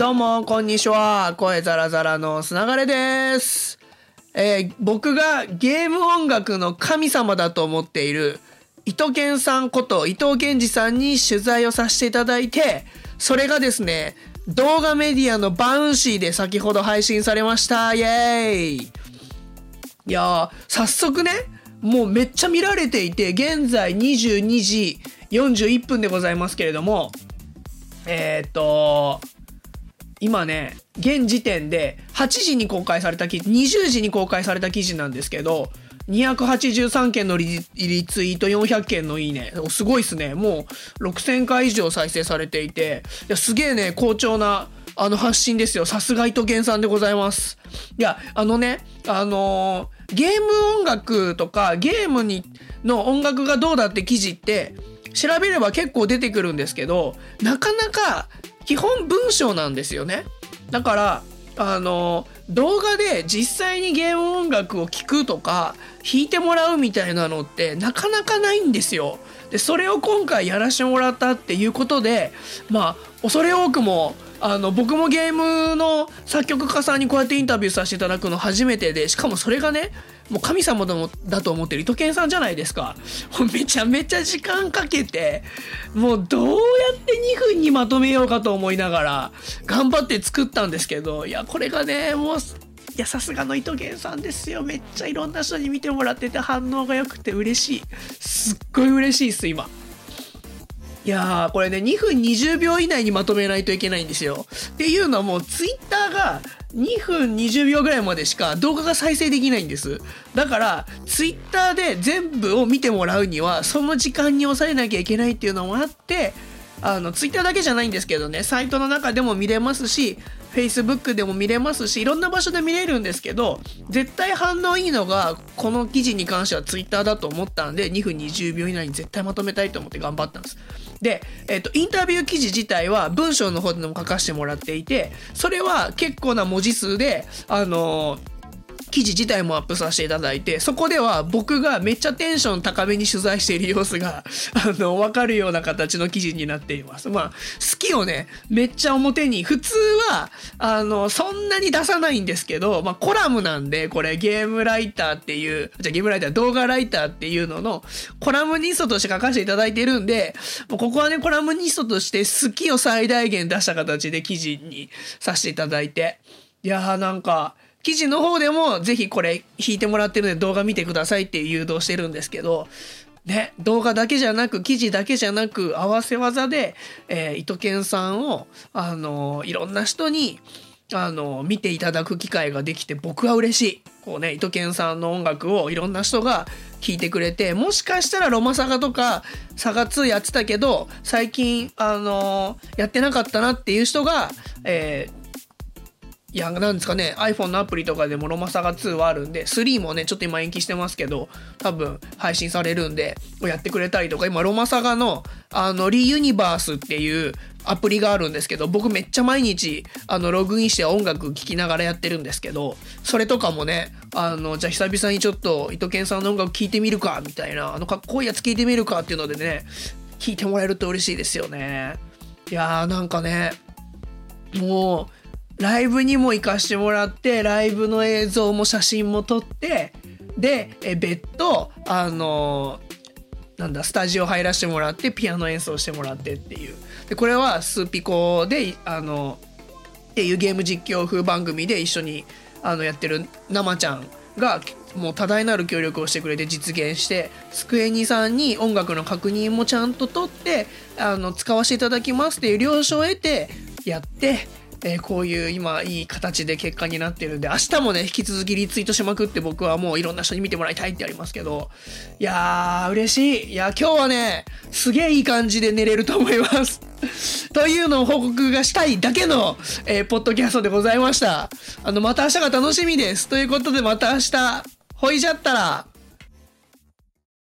どうも、こんにちは。声ザラザラのすながれです。えー僕がゲーム音楽の神様だと思っている伊藤健さんこと伊藤健二さんに取材をさせていただいて、それがですね、動画メディアのバウンシーで先ほど配信されました。イエーイいやー、早速ね、もうめっちゃ見られていて、現在22時41分でございますけれども、えーっと、今ね、現時点で8時に公開された記事、20時に公開された記事なんですけど、283件のリリツイート400件のいいね。すごいっすね。もう6000回以上再生されていて、いやすげえね、好調なあの発信ですよ。さすが伊藤健さんでございます。いや、あのね、あのーゲーム音楽とかゲームにの音楽がどうだって記事って調べれば結構出てくるんですけど、なかなか基本文章なんですよね。だから、あの、動画で実際にゲーム音楽を聴くとか、弾いてもらうみたいなのってなかなかないんですよ。で、それを今回やらせてもらったっていうことで、まあ、恐れ多くも、あの、僕もゲームの作曲家さんにこうやってインタビューさせていただくの初めてで、しかもそれがね、もう神様だと思ってる伊藤健さんじゃないですか。もうめちゃめちゃ時間かけて、もうどうやって2分にまとめようかと思いながら、頑張って作ったんですけど、いや、これがね、もう、や、さすがの伊藤健さんですよ。めっちゃいろんな人に見てもらってて反応が良くて嬉しい。すっごい嬉しいっす、今。いやー、これね、2分20秒以内にまとめないといけないんですよ。っていうのはもう、ツイッターが2分20秒ぐらいまでしか動画が再生できないんです。だから、ツイッターで全部を見てもらうには、その時間に抑えなきゃいけないっていうのもあって、あの、ツイッターだけじゃないんですけどね、サイトの中でも見れますし、Facebook でも見れますし、いろんな場所で見れるんですけど、絶対反応いいのが、この記事に関しては Twitter だと思ったんで、2分20秒以内に絶対まとめたいと思って頑張ったんです。で、えっと、インタビュー記事自体は文章の方でも書かせてもらっていて、それは結構な文字数で、あの記事自体もアップさせていただいて、そこでは僕がめっちゃテンション高めに取材している様子が、あの、わかるような形の記事になっています。まあ、好きをね、めっちゃ表に、普通は、あの、そんなに出さないんですけど、まあ、コラムなんで、これゲームライターっていう、じゃあゲームライター、動画ライターっていうのの、コラムニストとして書かせていただいてるんで、もうここはね、コラムニストとして好きを最大限出した形で記事にさせていただいて、いやーなんか、記事の方でもぜひこれ弾いてもらってるので動画見てくださいって誘導してるんですけど、ね、動画だけじゃなく記事だけじゃなく合わせ技で、えー、伊藤健さんを、あのいろんな人に、あの見ていただく機会ができて僕は嬉しい。こうね、伊藤健さんの音楽をいろんな人が聴いてくれて、もしかしたらロマサガとかサガ2やってたけど、最近、あのやってなかったなっていう人が、えーいや、なんですかね、iPhone のアプリとかでもロマサガ2はあるんで、3もね、ちょっと今延期してますけど、多分配信されるんで、やってくれたりとか、今ロマサガの、あの、リユニバースっていうアプリがあるんですけど、僕めっちゃ毎日、あの、ログインして音楽聴きながらやってるんですけど、それとかもね、あの、じゃあ久々にちょっと伊藤健さんの音楽聴いてみるか、みたいな、あの、かっこいいやつ聴いてみるかっていうのでね、聴いてもらえると嬉しいですよね。いやーなんかね、もう、ライブにも行かしてもらってライブの映像も写真も撮ってでえ別途あのなんだスタジオ入らせてもらってピアノ演奏してもらってっていう。でこれはスーピコであのっていうゲーム実況風番組で一緒にあのやってる生ちゃんがもう多大なる協力をしてくれて実現してスクエニさんに音楽の確認もちゃんと取ってあの使わせていただきますっていう了承を得てやってえーこういう今いい形で結果になってるんで、明日もね、引き続きリツイートしまくって僕はもういろんな人に見てもらいたいってありますけど、いやー、嬉しい。いや、今日はね、すげえいい感じで寝れると思います。というのを報告がしたいだけの、えーポッドキャストでございました。あの、また明日が楽しみです。ということでまた明日、ほいじゃったら、